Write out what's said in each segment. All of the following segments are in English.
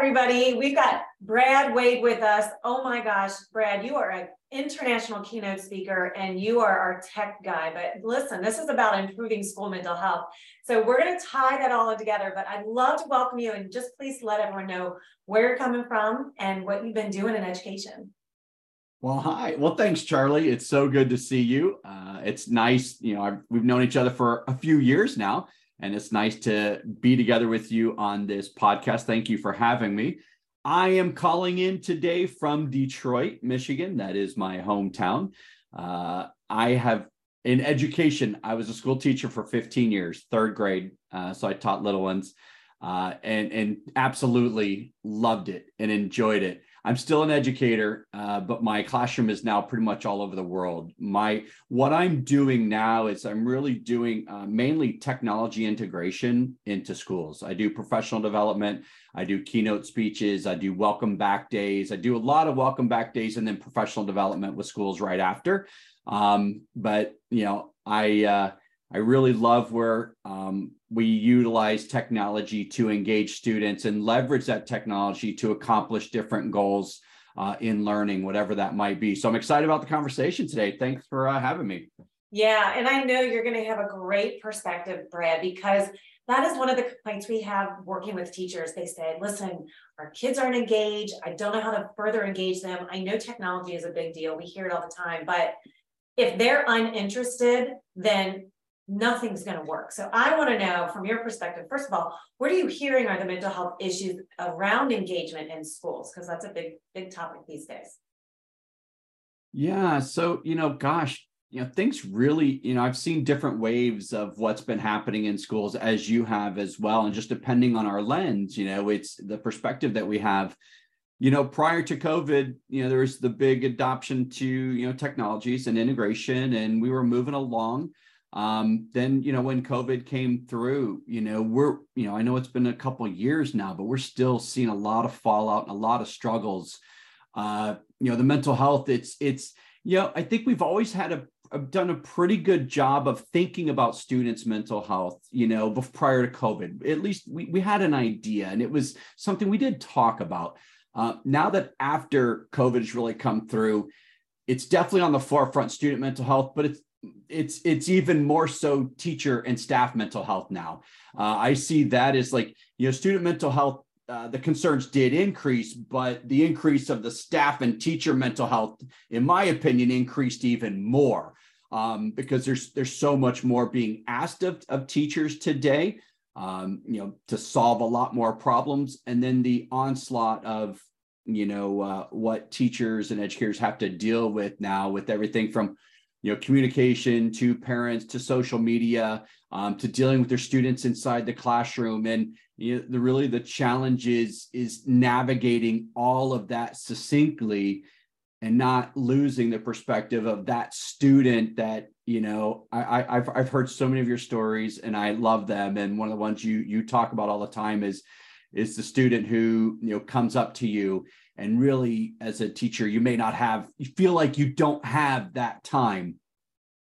everybody. We've got Brad Waid with us. Oh my gosh, Brad, you are an international keynote speaker and you are our tech guy. But listen, this is about improving school mental health. So we're going to tie that all together. But I'd love to welcome you and just please let everyone know where you're coming from and what you've been doing in education. Well, hi. Well, thanks, Charle. It's so good to see you. Uh, it's nice. You know, I've, we've known each other for a few years now and it's nice to be together with you on this podcast. Thank you for having me. I am calling in today from Detroit, Michigan. That is my hometown. Uh, I have in education, I was a school teacher for 15 years, third grade. Uh, so I taught little ones uh, and, and absolutely loved it and enjoyed it. I'm still an educator, uh, but my classroom is now pretty much all over the world. My what I'm doing now is I'm really doing uh, mainly technology integration into schools. I do professional development. I do keynote speeches. I do welcome back days. I do a lot of welcome back days and then professional development with schools right after. Um, but you know, I uh, I really love where um, we utilize technology to engage students and leverage that technology to accomplish different goals uh, in learning, whatever that might be. So I'm excited about the conversation today. Thanks for uh, having me. Yeah, and I know you're going to have a great perspective, Brad, because that is one of the complaints we have working with teachers. They say, listen, our kids aren't engaged. I don't know how to further engage them. I know technology is a big deal. We hear it all the time, but if they're uninterested, then nothing's going to work. So I want to know from your perspective, first of all, what are you hearing are the mental health issues around engagement in schools? Because that's a big, big topic these days. Yeah. So, you know, gosh, you know, things really, you know, I've seen different waves of what's been happening in schools as you have as well. And just depending on our lens, you know, it's the perspective that we have. You know, prior to COVID, you know, there was the big adoption to, you know, technologies and integration, and we were moving along um, then you know when covid came through you know we're you know i know it's been a couple years now but we're still seeing a lot of fallout and a lot of struggles. Uh, you know the mental health it's it's you know i think we've always had a done a pretty good job of thinking about students mental health you know prior to covid. At least we, we had an idea and it was something we did talk about. Uh, now that after covid has really come through it's definitely on the forefront student mental health but it's it's it's even more so teacher and staff mental health now. Uh, I see that as like you know student mental health. Uh, the concerns did increase, but the increase of the staff and teacher mental health, in my opinion, increased even more um, because there's there's so much more being asked of, of teachers today. Um, you know, to solve a lot more problems, and then the onslaught of you know uh, what teachers and educators have to deal with now with everything from you know communication to parents to social media um, to dealing with their students inside the classroom. And you know, the really the challenge is is navigating all of that succinctly and not losing the perspective of that student that you know I, I have I've heard so many of your stories and I love them. And one of the ones you you talk about all the time is is the student who you know comes up to you and really as a teacher you may not have you feel like you don't have that time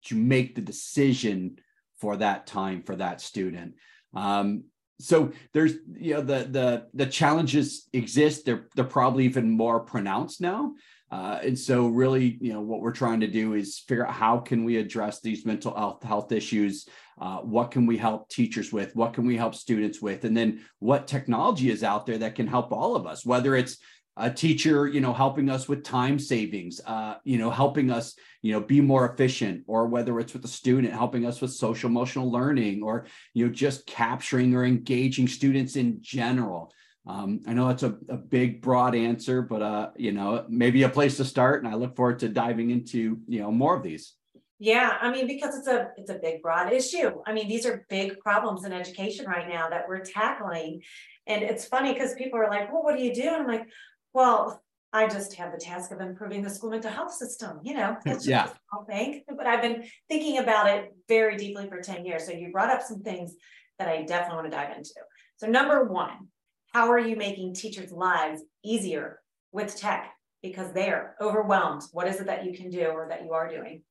to make the decision for that time for that student. Um, so there's you know the the the challenges exist. They're they're probably even more pronounced now. Uh, and so really you know what we're trying to do is figure out how can we address these mental health health issues? Uh, what can we help teachers with? What can we help students with? And then what technology is out there that can help all of us whether it's a teacher you know helping us with time savings uh, you know helping us you know be more efficient or whether it's with a student helping us with social emotional learning or you know just capturing or engaging students in general um, i know that's a, a big broad answer but uh, you know maybe a place to start and i look forward to diving into you know more of these yeah, I mean, because it's a it's a big broad issue. I mean, these are big problems in education right now that we're tackling. And it's funny because people are like, well, what do you do? And I'm like, well, I just have the task of improving the school mental health system. You know, that's just yeah. a small thing. But I've been thinking about it very deeply for 10 years. So you brought up some things that I definitely want to dive into. So, number one, how are you making teachers' lives easier with tech? Because they're overwhelmed. What is it that you can do or that you are doing?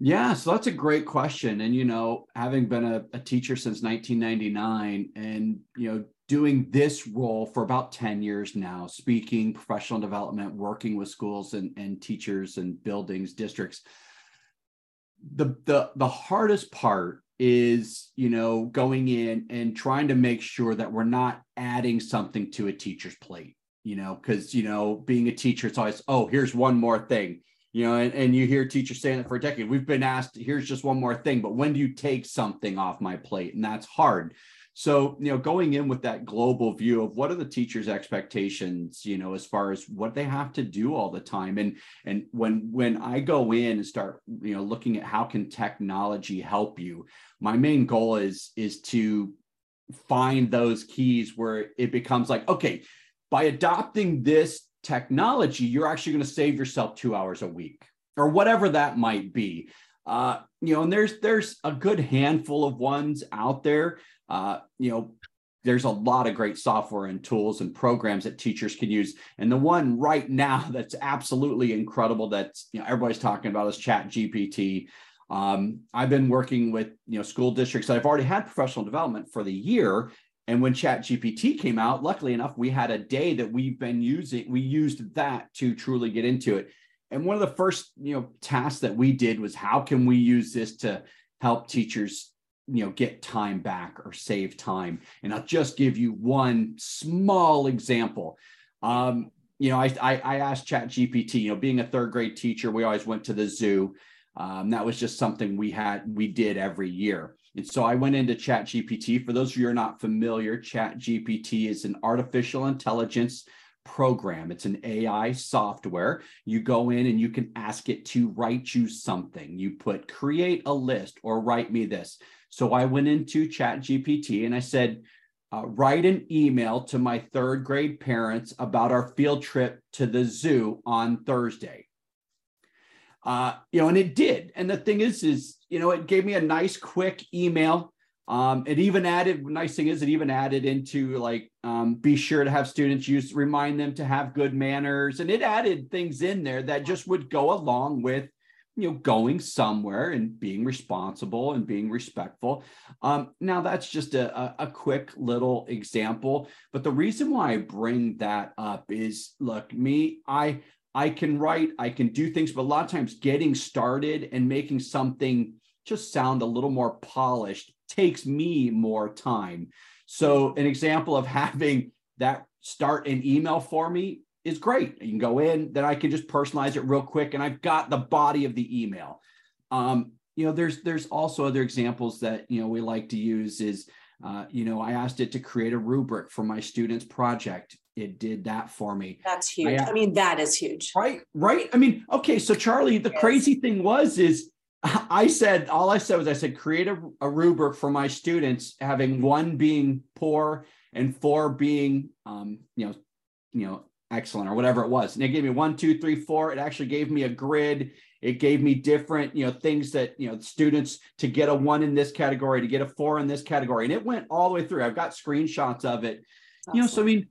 Yeah, so that's a great question. And, you know, having been a, a, teacher since 1999 and, you know, doing this role for about 10 years now, speaking, professional development, working with schools and, and teachers and buildings, districts, the, the, the hardest part is, you know, going in and trying to make sure that we're not adding something to a teacher's plate, you know, because, you know, being a teacher, it's always, oh, here's one more thing you know, and, and you hear teachers saying it for a decade. We've been asked, here's just one more thing, but when do you take something off my plate? And that's hard. So, you know, going in with that global view of what are the teachers' expectations, you know, as far as what they have to do all the time. And and when when I go in and start, you know, looking at how can technology help you, my main goal is is to find those keys where it becomes like, okay, by adopting this technology, you're actually going to save yourself two hours a week or whatever that might be. Uh, you know, and there's there's a good handful of ones out there. Uh, you know, there's a lot of great software and tools and programs that teachers can use. And the one right now that's absolutely incredible that you know everybody's talking about is Chat GPT. Um, I've been working with you know school districts that I've already had professional development for the year, and when Chat GPT came out, luckily enough, we had a day that we've been using, we used that to truly get into it. And one of the first, you know, tasks that we did was how can we use this to help teachers, you know, get time back or save time? And I'll just give you one small example. Um, you know, I, I, I asked Chat GPT, you know, being a third grade teacher, we always went to the zoo. Um, that was just something we had, we did every year. And so I went into Chat GPT. For those of you who are not familiar, Chat GPT is an artificial intelligence program. It's an AI software. You go in and you can ask it to write you something. You put create a list or write me this. So I went into Chat GPT and I said, uh, write an email to my third grade parents about our field trip to the zoo on Thursday. Uh, you know, and it did. And the thing is, is you know, it gave me a nice quick email. Um, it even added, nice thing is, it even added into like, um, be sure to have students use, remind them to have good manners. And it added things in there that just would go along with, you know, going somewhere and being responsible and being respectful. Um, now, that's just a, a, quick little example. But the reason why I bring that up is look, me, I, I can write, I can do things, but a lot of times getting started and making something just sound a little more polished takes me more time. So, an example of having that start an email for me is great. You can go in, then I can just personalize it real quick, and I've got the body of the email. Um, you know, there's there's also other examples that you know we like to use. Is uh, you know, I asked it to create a rubric for my students' project. It did that for me. That's huge. I, I mean, that is huge. Right, right. I mean, okay. So Charle, the yes. crazy thing was is I said all I said was I said create a, a, rubric for my students, having one being poor and four being um, you know, you know, excellent or whatever it was. And it gave me one, two, three, four. It actually gave me a grid. It gave me different, you know, things that, you know, students to get a one in this category, to get a four in this category. And it went all the way through. I've got screenshots of it. Awesome. You know, so I mean,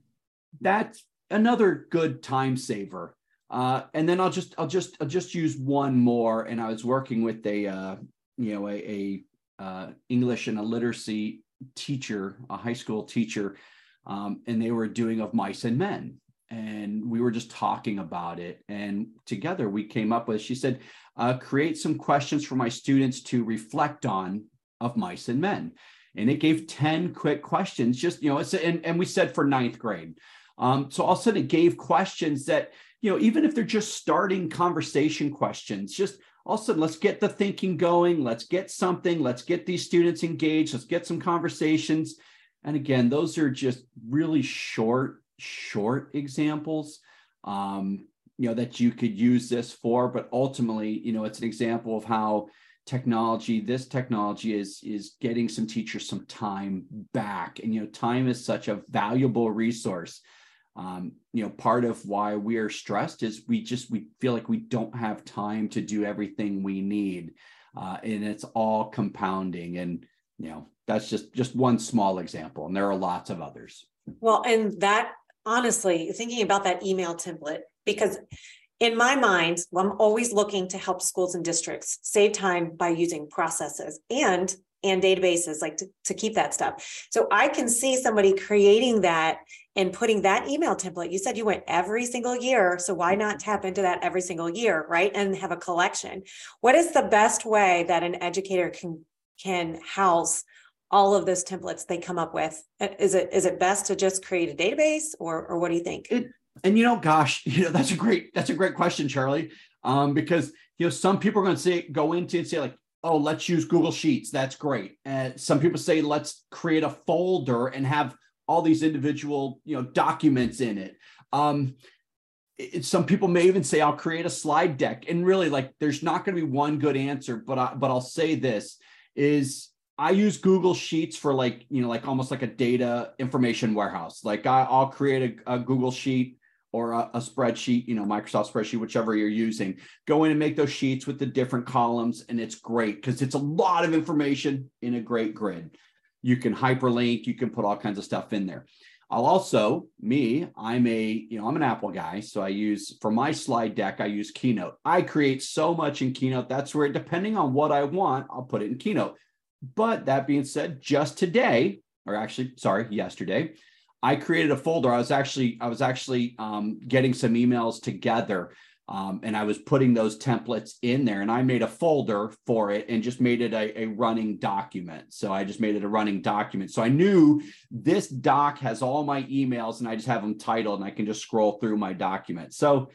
that's another good time saver. Uh, and then I'll just I'll just I'll just use one more. And I was working with a uh, you know a, a uh, English and a literacy teacher, a high school teacher, um, and they were doing of mice and men and we were just talking about it and together we came up with she said uh, create some questions for my students to reflect on of mice and men and it gave 10 quick questions just you know it's and, and we said for ninth grade um, so all of a sudden it gave questions that you know even if they're just starting conversation questions just all of a sudden let's get the thinking going let's get something let's get these students engaged let's get some conversations. And again those are just really short short examples um, you know that you could use this for. But ultimately you know it's an example of how technology this technology is is getting some teachers some time back. And you know time is such a valuable resource um, you know part of why we are stressed is we just we feel like we don't have time to do everything we need uh, and it's all compounding and you know that's just just one small example and there are lots of others well and that honestly thinking about that email template because in my mind, I'm always looking to help schools and districts save time by using processes and and databases like to, to keep that stuff. So I can see somebody creating that and putting that email template. You said you went every single year. So why not tap into that every single year, right? And have a collection. What is the best way that an educator can can house all of those templates they come up with? Is it is it best to just create a database or or what do you think? It, and you know, gosh, you know, that's a great, that's a great question, Charle. Um, because you know, some people are going to say go into and say, like, oh, let's use Google Sheets. That's great. And some people say, let's create a folder and have all these individual, you know, documents in it. Um, it, some people may even say I'll create a slide deck, and really, like, there's not going to be one good answer. But I, but I'll say this is I use Google Sheets for like, you know, like almost like a data information warehouse. Like I, will create a, a, Google Sheet or a, a, spreadsheet, you know, Microsoft spreadsheet, whichever you're using. Go in and make those sheets with the different columns, and it's great because it's a lot of information in a great grid. You can hyperlink, you can put all kinds of stuff in there. I'll also, me, I'm a, you know, I'm an Apple guy. So I use for my slide deck, I use Keynote. I create so much in Keynote. That's where, depending on what I want, I'll put it in Keynote. But that being said, just today, or actually, sorry, yesterday, I created a folder. I was actually I was actually um, getting some emails together, um, and I was putting those templates in there. And I made a folder for it and just made it a, a running document. So I just made it a running document. So I knew this doc has all my emails, and I just have them titled, and I can just scroll through my document. So,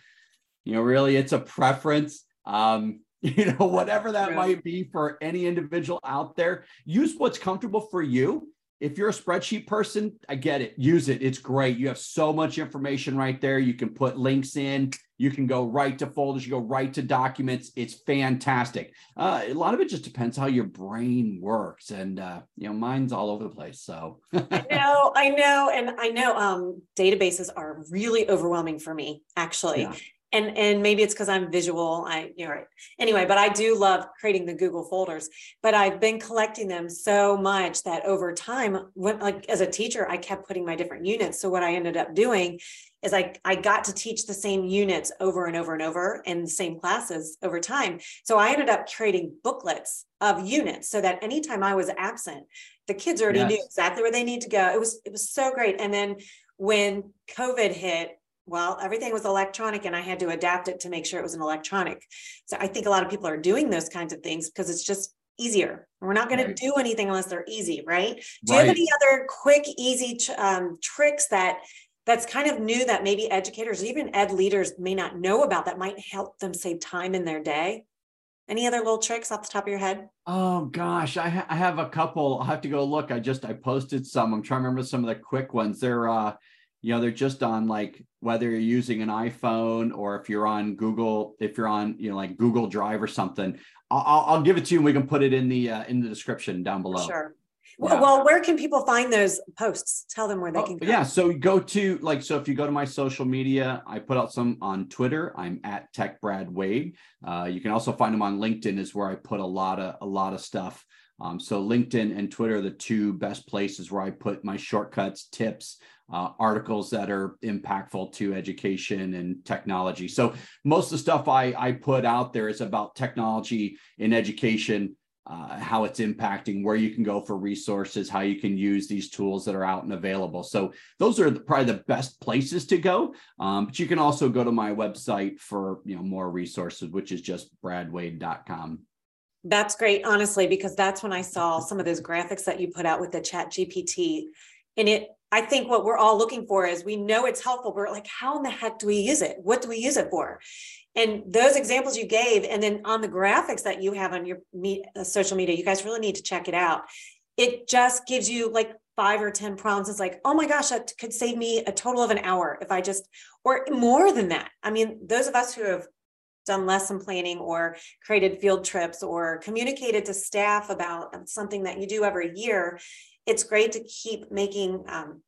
you know, really, it's a preference. Um, you know, whatever that might be for any individual out there, use what's comfortable for you if you're a spreadsheet person, I get it. Use it. It's great. You have so much information right there. You can put links in. You can go right to folders. You go right to documents. It's fantastic. Uh, a lot of it just depends how your brain works, and uh, you know, mine's all over the place. So I know, I know, and I know um, databases are really overwhelming for me, actually. Yeah and and maybe it's because i'm visual i you know right. anyway but i do love creating the google folders but i've been collecting them so much that over time when like as a teacher i kept putting my different units so what i ended up doing is I, I got to teach the same units over and over and over in the same classes over time. So I ended up creating booklets of units so that anytime I was absent, the kids already yes. knew exactly where they need to go. It was it was so great. And then when COVID hit, well, everything was electronic and I had to adapt it to make sure it was an electronic. So I think a lot of people are doing those kinds of things because it's just easier. We're not going right. to do anything unless they're easy, right? Do right. you have any other quick, easy um, tricks that that's kind of new that maybe educators, even ed leaders may not know about that might help them save time in their day? Any other little tricks off the top of your head? Oh gosh, I, ha- I have a couple. I'll have to go look. I just I posted some. I'm trying to remember some of the quick ones. They're uh you know they're just on like whether you're using an iphone or if you're on google if you're on you know like google drive or something i'll, I'll give it to you and we can put it in the uh, in the description down below. Sure. Yeah. well where can people find those posts? Tell them where they oh, can go. yeah so go to like so if you go to my social media i put out some on twitter. I'm at tech brad waid uh, you can also find them on linkedin is where i put a lot of a lot of stuff um, so LinkedIn and Twitter are the two best places where I put my shortcuts, tips, uh, articles that are impactful to education and technology. So most of the stuff I, I put out there is about technology in education, uh, how it's impacting, where you can go for resources, how you can use these tools that are out and available. So those are probably the best places to go. Um, but you can also go to my website for you know more resources, which is just bradwaid.com. That's great, honestly, because that's when I saw some of those graphics that you put out with the chat GPT. And it, I think what we're all looking for is we know it's helpful. We're like, how in the heck do we use it? What do we use it for? And those examples you gave, and then on the graphics that you have on your uh, social media, you guys really need to check it out. It just gives you like five or 10 prompts. It's like, oh my gosh, that could save me a total of an hour if I just, or more than that. I mean, those of us who have done lesson planning or created field trips or communicated to staff about something that you do every year, it's great to keep making, um,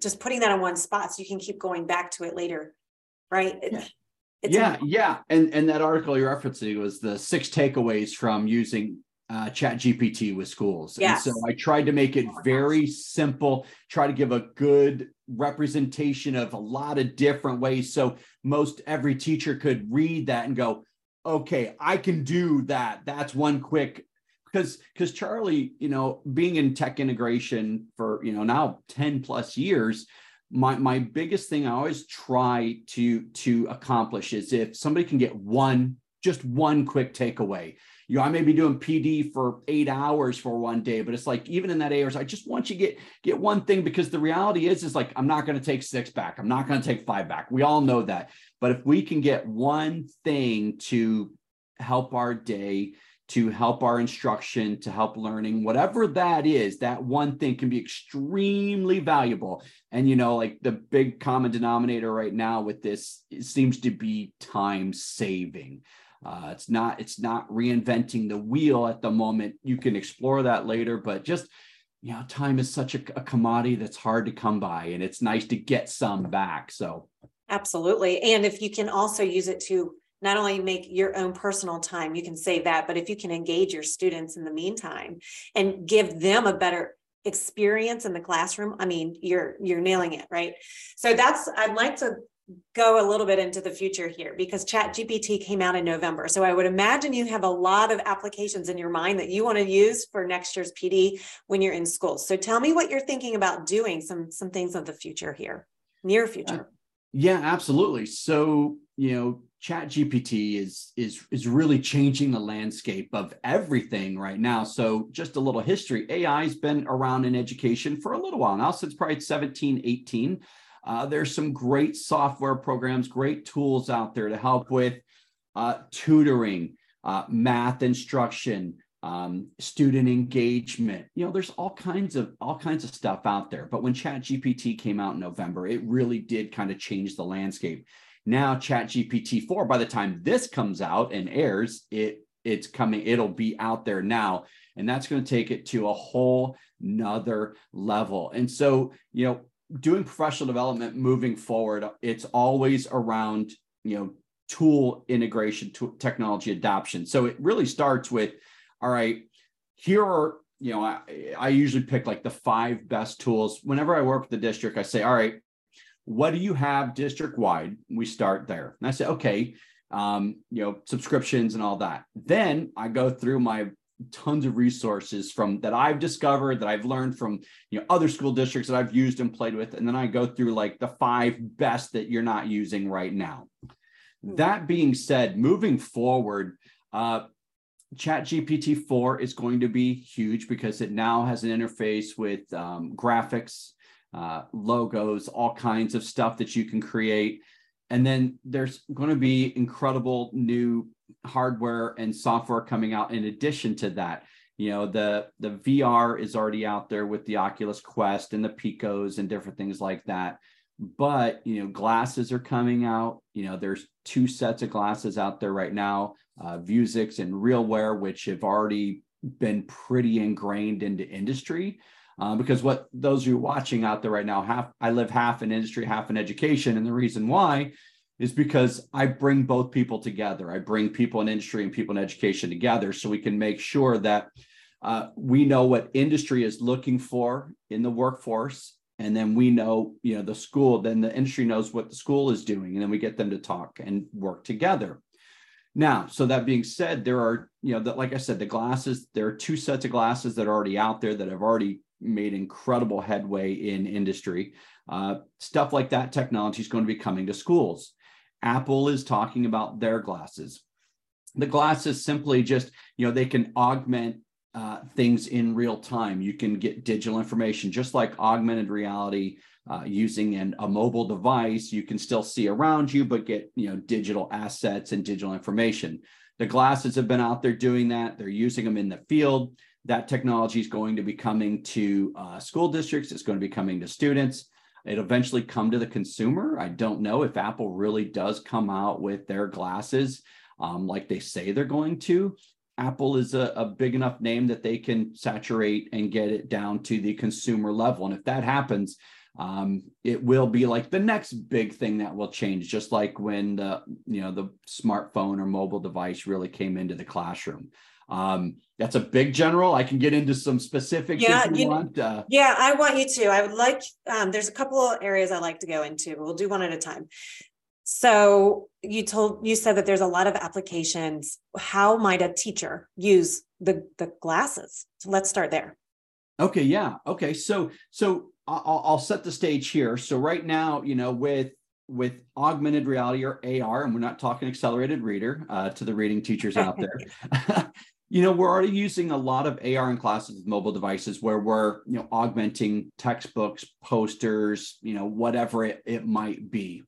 just putting that on one spot so you can keep going back to it later, right? Yeah. yeah, yeah, and and that article you're referencing was the six takeaways from using uh, chat gpt with schools yes. and so i tried to make it very simple try to give a good representation of a lot of different ways. So most every teacher could read that and go, okay, I can do that. That's one quick because because Charle, you know, being in tech integration for you know now 10 plus years, my my biggest thing I always try to to accomplish is if somebody can get one just one quick takeaway. You know, I may be doing PD for eight hours for one day, but it's like even in that eight hours, I just want you to get get one thing because the reality is, is like I'm not going to take six back. I'm not going to take five back. We all know that. But if we can get one thing to help our day, to help our instruction, to help learning, whatever that is, that one thing can be extremely valuable. And, you know, like the big common denominator right now with this seems to be time saving. Uh, it's not it's not reinventing the wheel at the moment. You can explore that later, but just you know, time is such a, a commodity that's hard to come by, and it's nice to get some back. So, absolutely, and if you can also use it to not only make your own personal time, you can save that, but if you can engage your students in the meantime and give them a better experience in the classroom, I mean, you're you're nailing it, right? So that's I'd like to go a little bit into the future here because chat gpt came out in november. So i would imagine you have a lot of applications in your mind that you want to use for next year's pd when you're in school. So tell me what you're thinking about doing some some things of the future here near future. Uh, yeah absolutely. So you know chat gpt is is is really changing the landscape of everything right now. So just a little history ai has been around in education for a little while now since probably 17 18 uh, there's some great software programs great tools out there to help with uh, tutoring uh, math instruction um, student engagement. You know there's all kinds of all kinds of stuff out there. But when chat gpt came out in november it really did kind of change the landscape. Now chat gpt 4 by the time this comes out and airs it it's coming it'll be out there now. And that's going to take it to a whole nother level. And so you know doing professional development moving forward it's always around you know tool integration to technology adoption so it really starts with all right here are you know I, I usually pick like the five best tools whenever i work with the district i say all right what do you have district wide? We start there. And I say, okay, um, you know, subscriptions and all that. Then I go through my tons of resources from that I've discovered that I've learned from you know other school districts that I've used and played with. And then I go through like the five best that you're not using right now. Hmm. That being said, moving forward, uh, Chat GPT 4 is going to be huge because it now has an interface with um, graphics uh, logos, all kinds of stuff that you can create. And then there's going to be incredible new hardware and software coming out in addition to that. You know, the the VR is already out there with the Oculus Quest and the Picos and different things like that. But you know, glasses are coming out. You know, there's two sets of glasses out there right now, uh, Vuzix and RealWear which have already been pretty ingrained into industry. Uh, because what those of you watching out there right now, half I live half in industry, half in education, and the reason why is because I bring both people together. I bring people in industry and people in education together, so we can make sure that uh, we know what industry is looking for in the workforce, and then we know, you know, the school. Then the industry knows what the school is doing, and then we get them to talk and work together. Now, so that being said, there are, you know, that like I said, the glasses, there are two sets of glasses that are already out there that have already made incredible headway in industry. Uh, stuff like that technology is going to be coming to schools. Apple is talking about their glasses. The glasses simply just, you know, they can augment uh, things in real time. You can get digital information, just like augmented reality uh, using an, a mobile device. You can still see around you, but get you know digital assets and digital information. The glasses have been out there doing that. They're using them in the field that technology is going to be coming to uh, school districts. It's going to be coming to students. It'll eventually come to the consumer. I don't know if Apple really does come out with their glasses um, like they say they're going to. Apple is a, a, big enough name that they can saturate and get it down to the consumer level. And if that happens, um, it will be like the next big thing that will change, just like when the you know the smartphone or mobile device really came into the classroom. Um, that's a big general. I can get into some specifics Yeah, if you, you- want. Uh, Yeah, I want you to. I would like, um, there's a couple of areas I like to go into, but we'll do one at a time. So you told, you said that there's a lot of applications. How might a teacher use the, the glasses? So let's start there. Okay, yeah. Okay, so so I'll, I'll set the stage here. So right now, you know, with with augmented reality or AR, and we're not talking accelerated reader uh, to the reading teachers out there. you know, we're already using a lot of AR in classes with mobile devices where we're you know augmenting textbooks, posters, you know, whatever it, it might be.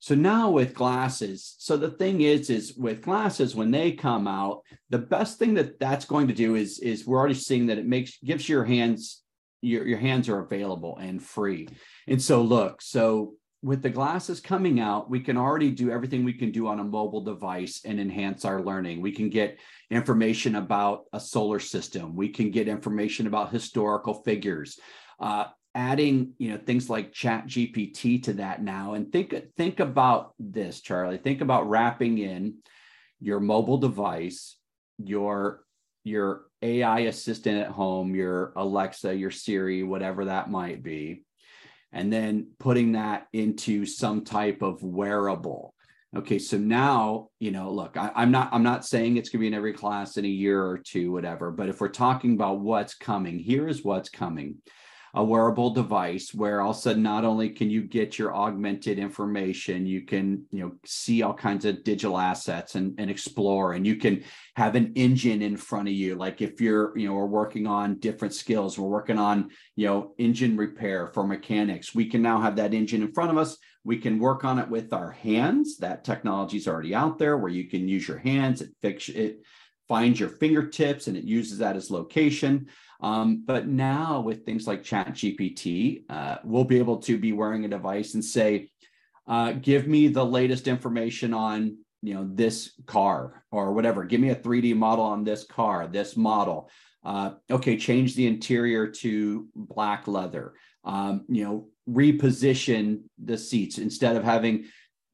So now with glasses, so the thing is, is with glasses when they come out, the best thing that that's going to do is is we're already seeing that it makes gives your hands your your hands are available and free. And so look, so with the glasses coming out, we can already do everything we can do on a mobile device and enhance our learning. We can get information about a solar system. We can get information about historical figures. Uh, adding you know things like chat gpt to that now and think think about this charle think about wrapping in your mobile device your your ai assistant at home your alexa your siri whatever that might be and then putting that into some type of wearable. Okay so now you know look I, i'm not i'm not saying it's going to be in every class in a year or two whatever but if we're talking about what's coming here is what's coming a wearable device where all of a sudden not only can you get your augmented information you can you know see all kinds of digital assets and, and explore and you can have an engine in front of you. Like if you're you know we're working on different skills we're working on you know engine repair for mechanics. We can now have that engine in front of us. We can work on it with our hands. That technology is already out there where you can use your hands it fix it finds your fingertips and it uses that as location um, but now with things like Chat GPT, uh, we'll be able to be wearing a device and say, uh, "Give me the latest information on you know this car or whatever. Give me a 3D model on this car, this model. Uh, okay, change the interior to black leather. Um, you know, reposition the seats instead of having."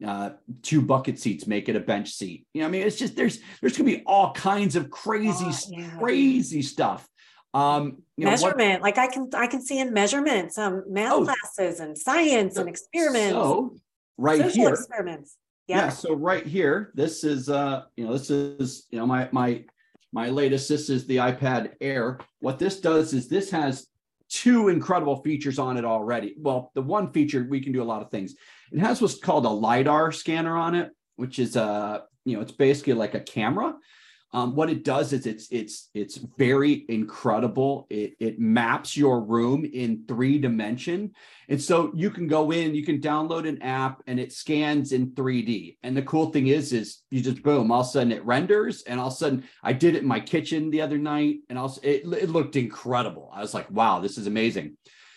Uh, two bucket seats make it a bench seat. You know, I mean, it's just there's there's gonna be all kinds of crazy, Oh, yeah. crazy stuff um you know, what- measurement, like I can, I can see in measurements, um, math Oh. classes and science and experiments, so right social here experiments. yeah. Yeah, so right here this is uh you know this is you know my my my latest this is the ipad air what this does is this has two incredible features on it already. Well the one feature we can do a lot of things. It has what's called a lidar scanner on it which is a, you know it's basically like a camera um, what it does is it's it's it's very incredible. It it maps your room in three dimension, and so you can go in, you can download an app, and it scans in 3D. And the cool thing is, is you just boom, all of a sudden it renders, and all of a sudden I did it in my kitchen the other night, and also it it looked incredible. I was like, wow, this is amazing.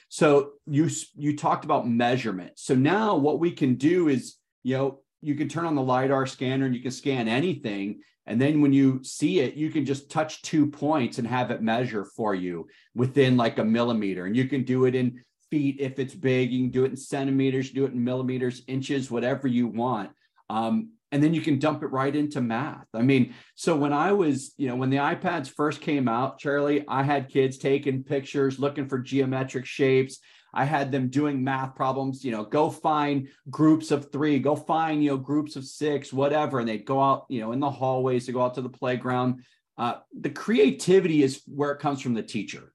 So you you talked about measurement. So now what we can do is, you know, you can turn on the lidar scanner and you can scan anything and then when you see it, you can just touch two points and have it measure for you within like a millimeter. And you can do it in feet if it's big. You can do it in centimeters, do it in millimeters, inches, whatever you want. Um, and then you can dump it right into math. I mean, so when I was, you know, when the iPads first came out, Charle, I had kids taking pictures, looking for geometric shapes. I had them doing math problems, you know, go find groups of three, go find, you know, groups of six, whatever. And they'd go out, you know, in the hallways to go out to the playground. Uh, the creativity is where it comes from the teacher.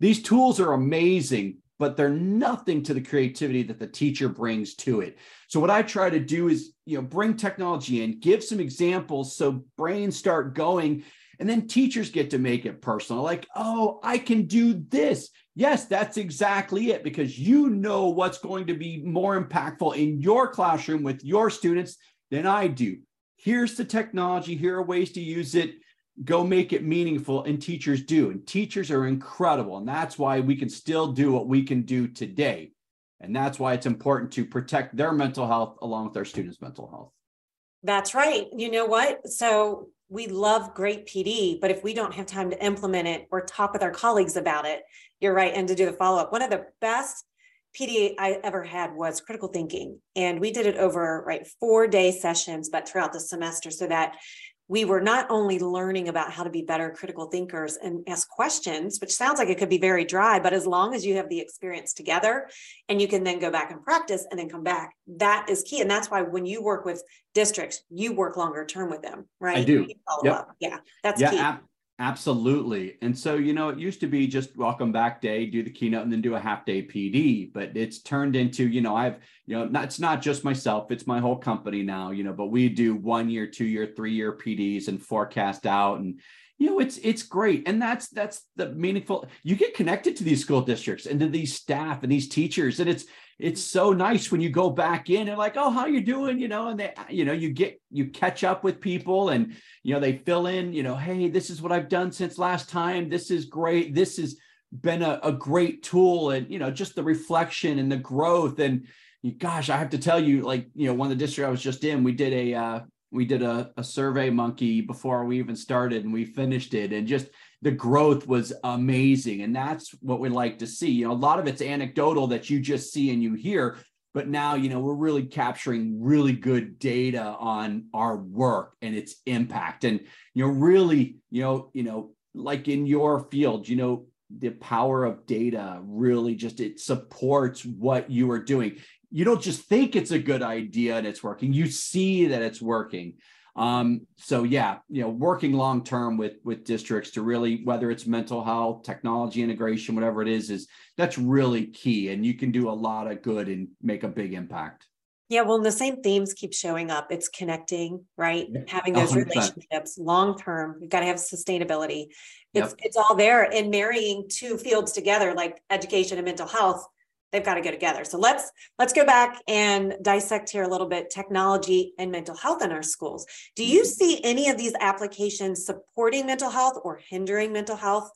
These tools are amazing, but they're nothing to the creativity that the teacher brings to it. So what I try to do is, you know, bring technology in, give some examples so brains start going and then teachers get to make it personal. Like, oh, I can do this. Yes, that's exactly it because you know what's going to be more impactful in your classroom with your students than I do. Here's the technology, here are ways to use it. Go make it meaningful, and teachers do. And teachers are incredible. And that's why we can still do what we can do today. And that's why it's important to protect their mental health along with our students' mental health. That's right. You know what? So we love great PD, but if we don't have time to implement it or talk with our colleagues about it, you're right. And to do the follow up, one of the best PD I ever had was critical thinking. And we did it over, right, four day sessions, but throughout the semester so that we were not only learning about how to be better critical thinkers and ask questions, which sounds like it could be very dry, but as long as you have the experience together and you can then go back and practice and then come back, that is key. And that's why when you work with districts, you work longer term with them, right? I do. Yep. Yeah, that's yeah, key. Ab- Absolutely. And so, you know, it used to be just welcome back day, do the keynote and then do a half day PD, but it's turned into, you know, I've, you know, not, it's not just myself, it's my whole company now, you know, but we do one year, two year, three year PDs and forecast out and, you know, it's, it's great. And that's, that's the meaningful, you get connected to these school districts and to these staff and these teachers. And it's, it's so nice when you go back in and like, oh, how you doing? You know, and they, you know, you get you catch up with people and you know, they fill in, you know, hey, this is what I've done since last time. This is great. This has been a, a great tool. And you know, just the reflection and the growth. And gosh, I have to tell you, like, you know, one of the districts I was just in, we did a uh we did a, a survey monkey before we even started and we finished it and just the growth was amazing. And that's what we like to see. You know, a lot of it's anecdotal that you just see and you hear, but now, you know, we're really capturing really good data on our work and its impact. And, you know, really, you know, you know, like in your field, you know, the power of data really just it supports what you are doing you don't just think it's a good idea and it's working you see that it's working um, so yeah, you know, working long term with with districts to really whether it's mental health, technology integration, whatever it is, is that's really key, and you can do a lot of good and make a big impact. Yeah, well, the same themes keep showing up. It's connecting, right? Having those 100%. relationships long term. You've got to have sustainability. It's yep. it's all there, and marrying two fields together, like education and mental health, they've got to go together. So let's let's go back and dissect here a little bit technology and mental health in our schools. Do you mm-hmm. see any of these applications supporting mental health or hindering mental health?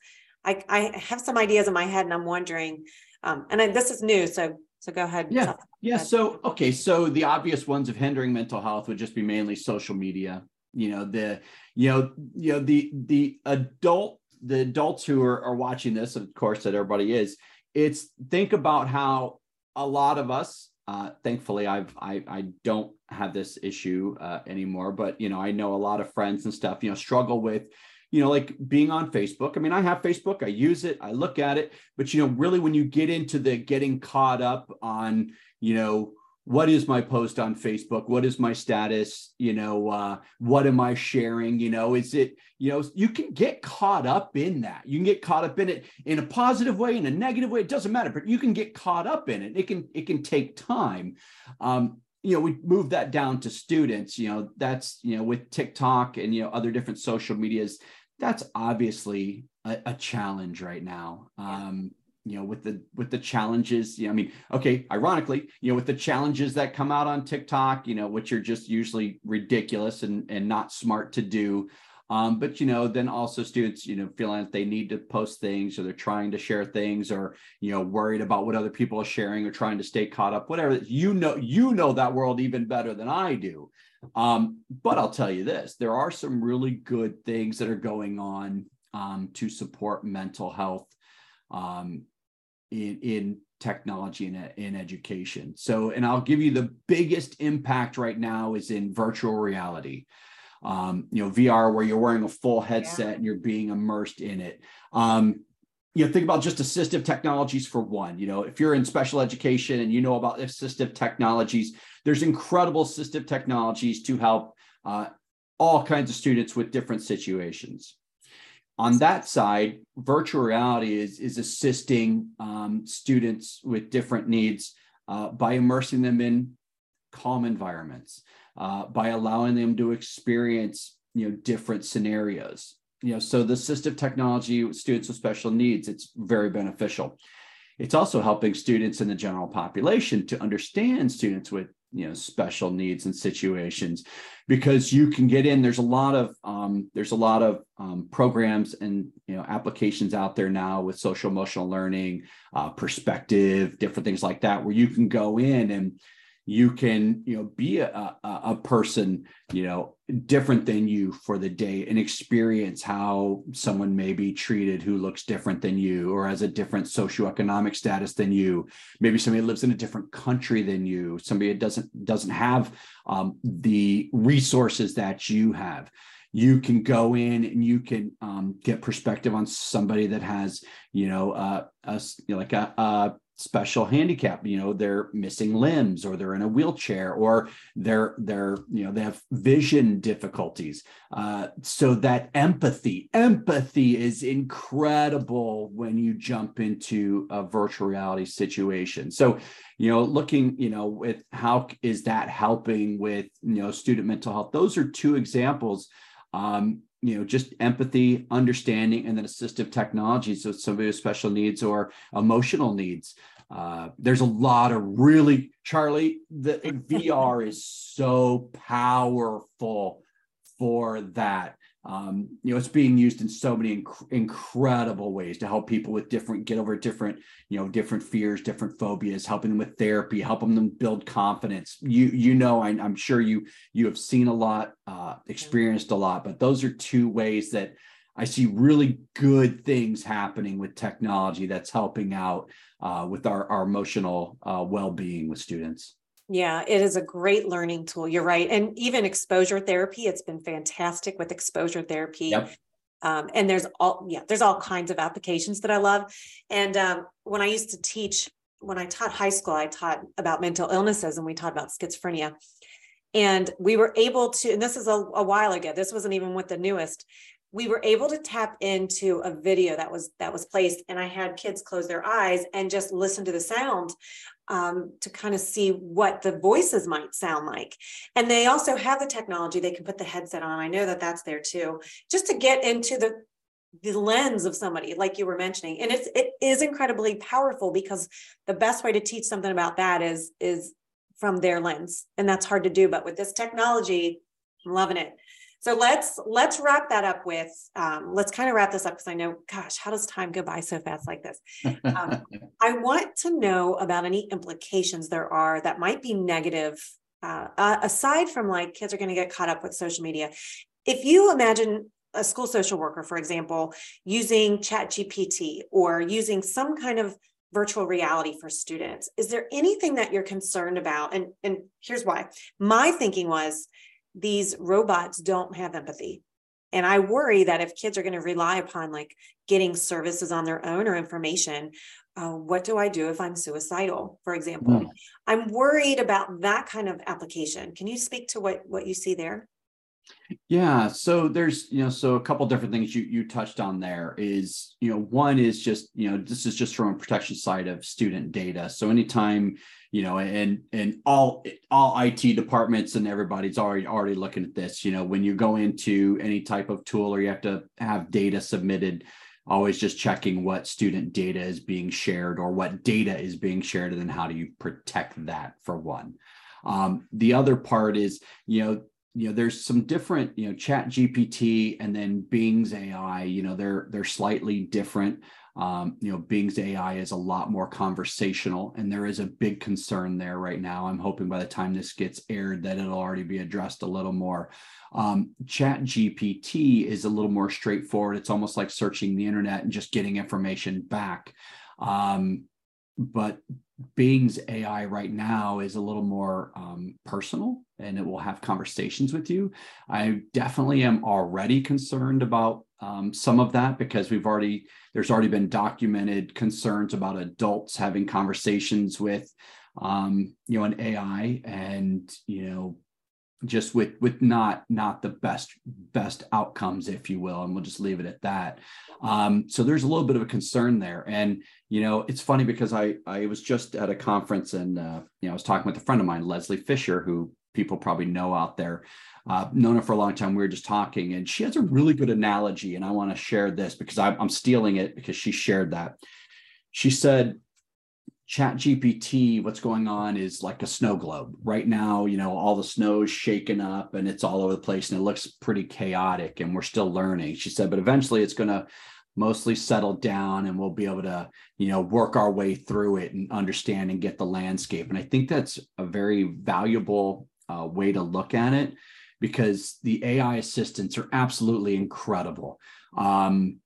I, I have some ideas in my head and I'm wondering, um, and I, this is new, so so go ahead. Yeah, yeah. So okay, so the obvious ones of hindering mental health would just be mainly social media. You know the you know you know the the adult the adults who are, are watching this, of course, that everybody is it's think about how a lot of us uh, thankfully i've I, I don't have this issue uh, anymore but you know i know a lot of friends and stuff you know struggle with you know like being on facebook. I mean i have facebook i use it i look at it but you know really when you get into the getting caught up on you know what is my post on facebook? What is my status? You know uh, what am i sharing? You know is it you know you can get caught up in that. You can get caught up in it in a positive way in a negative way it doesn't matter but you can get caught up in it. It can it can take time. Um, you know we move that down to students you know that's you know with tiktok and you know other different social medias that's obviously a, a challenge right now. Um, you know with the with the challenges you know, i mean okay ironically you know with the challenges that come out on tiktok you know which are just usually ridiculous and and not smart to do um, but you know then also students you know feeling that they need to post things or they're trying to share things or you know worried about what other people are sharing or trying to stay caught up whatever you know you know that world even better than i do. Um, but i'll tell you this there are some really good things that are going on um, to support mental health um, in, in technology and in education. So, and I'll give you the biggest impact right now is in virtual reality. Um, you know, VR where you're wearing a full headset yeah. and you're being immersed in it. Um, you know, think about just assistive technologies for one. You know, if you're in special education and you know about assistive technologies, there's incredible assistive technologies to help uh, all kinds of students with different situations on that side, virtual reality is, is assisting um, students with different needs uh, by immersing them in calm environments, uh, by allowing them to experience you know different scenarios. You know, so the assistive technology with students with special needs, it's very beneficial. It's also helping students in the general population to understand students with you know special needs and situations because you can get in there's a lot of um, there's a lot of um, programs and you know applications out there now with social emotional learning uh, perspective different things like that where you can go in and you can you know be a, a, person you know different than you for the day and experience how someone may be treated who looks different than you or has a different socioeconomic status than you. Maybe somebody lives in a different country than you. Somebody that doesn't doesn't have um, the resources that you have. You can go in and you can um, get perspective on somebody that has you know uh, a, like a, a special handicap you know they're missing limbs or they're in a wheelchair or they're they're you know they have vision difficulties. Uh, so that empathy empathy is incredible when you jump into a virtual reality situation. So you know looking you know with how is that helping with you know student mental health? Those are two examples. Um, you know just empathy understanding and then assistive technology so somebody with special needs or emotional needs uh, there's a lot of really charle the vr is so powerful for that. Um, you know it's being used in so many inc- incredible ways to help people with different get over different you know different fears different phobias helping them with therapy helping them build confidence. You you know I, am sure you you have seen a lot uh, experienced a lot but those are two ways that i see really good things happening with technology that's helping out uh, with our, our emotional uh, well-being with students yeah, it is a great learning tool. You're right. And even exposure therapy, it's been fantastic with exposure therapy. Yep. Um, and there's all, yeah, there's all kinds of applications that I love. And um, when I used to teach, when I taught high school, I taught about mental illnesses and we taught about schizophrenia. And we were able to, and this is a, a while ago, this wasn't even with the newest, we were able to tap into a video that was that was placed and i had kids close their eyes and just listen to the sound um, to kind of see what the voices might sound like. And they also have the technology, they can put the headset on. I know that that's there too, just to get into the the lens of somebody like you were mentioning and it's it is incredibly powerful because the best way to teach something about that is is from their lens and that's hard to do but with this technology i'm loving it so let's let's wrap that up with um, let's kind of wrap this up because I know, gosh, how does time go by so fast like this? Um, I want to know about any implications there are that might be negative, uh, uh, aside from like kids are going to get caught up with social media. If you imagine a school social worker, for example, using Chat GPT or using some kind of virtual reality for students, is there anything that you're concerned about? And and here's why. My thinking was these robots don't have empathy. And I worry that if kids are going to rely upon like getting services on their own or information, uh, what do I do if I'm suicidal, for example? Mm. I'm worried about that kind of application. Can you speak to what what you see there? Yeah, so there's you know so a couple different things you you touched on there is you know one is just you know this is just from a protection side of student data. So anytime you know and and all all IT departments and everybody's already already looking at this. You know when you go into any type of tool or you have to have data submitted, always just checking what student data is being shared or what data is being shared and then how do you protect that for one. Um, the other part is you know you know there's some different you know chat gpt and then bing's ai you know they're they're slightly different um, you know bing's ai is a lot more conversational and there is a big concern there right now. I'm hoping by the time this gets aired that it'll already be addressed a little more. Um, chat gpt is a little more straightforward. It's almost like searching the internet and just getting information back. Um, but Bing's AI right now is a little more um, personal and it will have conversations with you. I definitely am already concerned about um, some of that because we've already, there's already been documented concerns about adults having conversations with, um, you know, an AI and, you know, just with with not not the best best outcomes if you will and we'll just leave it at that um, so there's a little bit of a concern there and you know it's funny because i i was just at a conference and uh, you know i was talking with a friend of mine leslie fisher who people probably know out there. Uh, known her for a long time we were just talking and she has a really good analogy and i want to share this because I, i'm stealing it because she shared that. She said chat gpt what's going on is like a snow globe. Right now you know all the snow is shaken up and it's all over the place and it looks pretty chaotic and we're still learning she said but eventually it's going to mostly settle down and we'll be able to you know work our way through it and understand and get the landscape and i think that's a very valuable uh, way to look at it because the ai assistants are absolutely incredible um,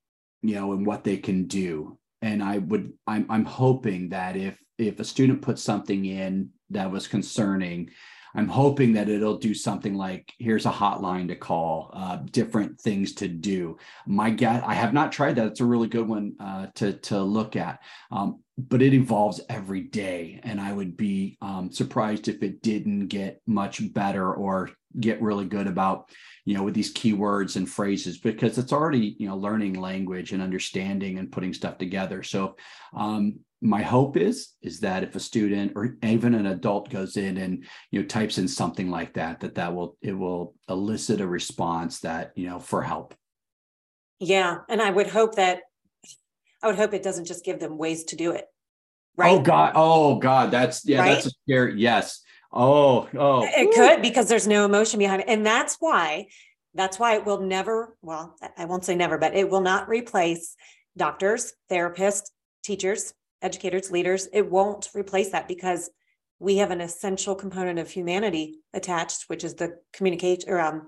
you know and what they can do and I would I'm I'm hoping that if if a student puts something in that was concerning. I'm hoping that it'll do something like here's a hotline to call, uh, different things to do. My guess, I have not tried that. It's a really good one uh, to to look at, um, but it evolves every day, and I would be um, surprised if it didn't get much better or get really good about you know with these keywords and phrases because it's already you know learning language and understanding and putting stuff together. So um, my hope is is that if a student or even an adult goes in and you know types in something like that that that will it will elicit a response that you know for help yeah and i would hope that i would hope it doesn't just give them ways to do it right? Oh god. Oh god. That's yeah right? that's a scary yes. Oh oh. It could because there's no emotion behind it. And that's why that's why it will never well i won't say never but it will not replace doctors therapists teachers educators, leaders, it won't replace that because we have an essential component of humanity attached, which is the communication or um,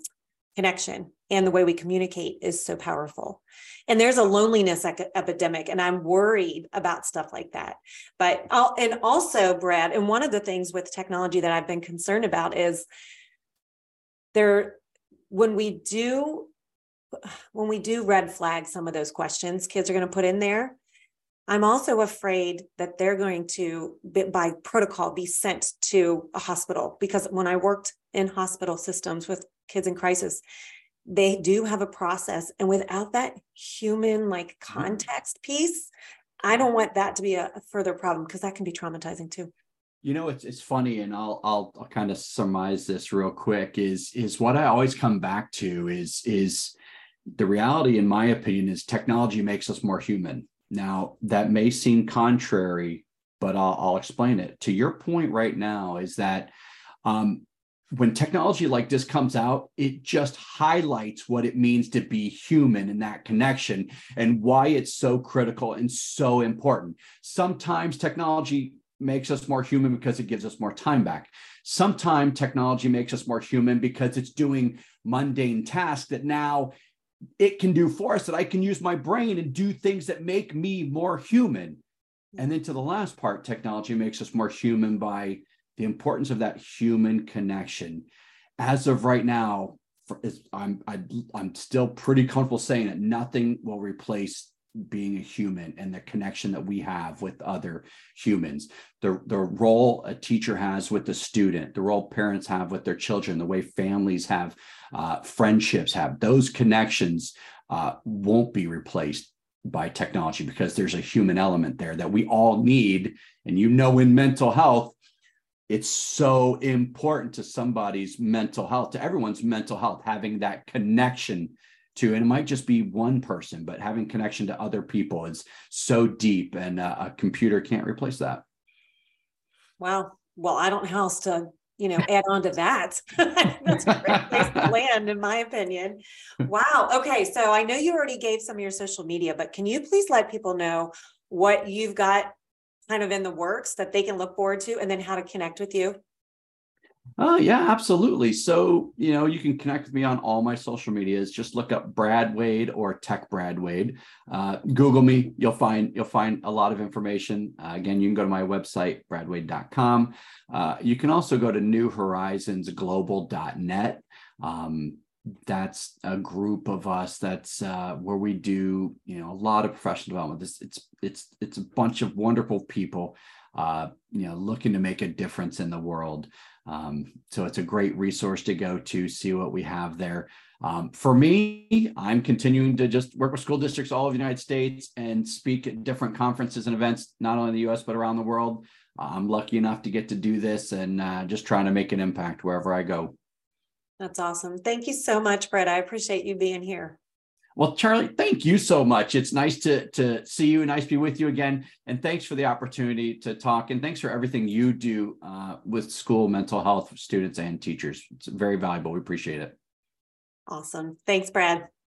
connection and the way we communicate is so powerful. And there's a loneliness epidemic, and I'm worried about stuff like that. But I'll, and also, Brad, and one of the things with technology that I've been concerned about is there when we do when we do red flag some of those questions kids are going to put in there I'm also afraid that they're going to, by protocol, be sent to a hospital because when I worked in hospital systems with kids in crisis, they do have a process. And without that human like mm-hmm. context piece, I don't want that to be a, a further problem because that can be traumatizing too. You know, it's it's funny, and I'll I'll, I'll kind of surmise this real quick. Is is what I always come back to is is the reality, in my opinion, is technology makes us more human now, that may seem contrary, but I'll, I'll explain it. To your point right now, is that um, when technology like this comes out, it just highlights what it means to be human in that connection and why it's so critical and so important. Sometimes technology makes us more human because it gives us more time back. Sometimes technology makes us more human because it's doing mundane tasks that now it can do for us that I can use my brain and do things that make me more human. And then to the last part, technology makes us more human by the importance of that human connection. As of right now, I'm I, i am still pretty comfortable saying that nothing will replace being a human and the connection that we have with other humans the the role a teacher has with the student the role parents have with their children the way families have uh, friendships have those connections uh, won't be replaced by technology because there's a human element there that we all need and you know in mental health it's so important to somebody's mental health to everyone's mental health having that connection to and it might just be one person but having connection to other people is so deep and uh, a computer can't replace that. Wow well i don't know how else to you know add on to that. That's a great place to land in my opinion. Wow okay so i know you already gave some of your social media but can you please let people know what you've got kind of in the works that they can look forward to and then how to connect with you Oh, yeah, absolutely. So, you know, you can connect with me on all my social medias. Just look up Brad Waid or Tech Brad Waid. Uh, Google me. You'll find you'll find a lot of information. Uh, again, you can go to my website, bradwaid.com. Uh, you can also go to newhorizonsglobal.net. Um, that's a group of us that's uh, where we do you know a lot of professional development this it's it's it's a bunch of wonderful people uh, you know looking to make a difference in the world um, so it's a great resource to go to see what we have there. Um, for me, I'm continuing to just work with school districts all over the United States and speak at different conferences and events, not only in the US, but around the world. I'm lucky enough to get to do this and uh, just trying to make an impact wherever I go. That's awesome. Thank you so much, Brett. I appreciate you being here. Well, Charle, thank you so much. It's nice to to see you, nice to be with you again, and thanks for the opportunity to talk. And thanks for everything you do uh, with school mental health students and teachers. It's very valuable. We appreciate it. Awesome. Thanks, Brad.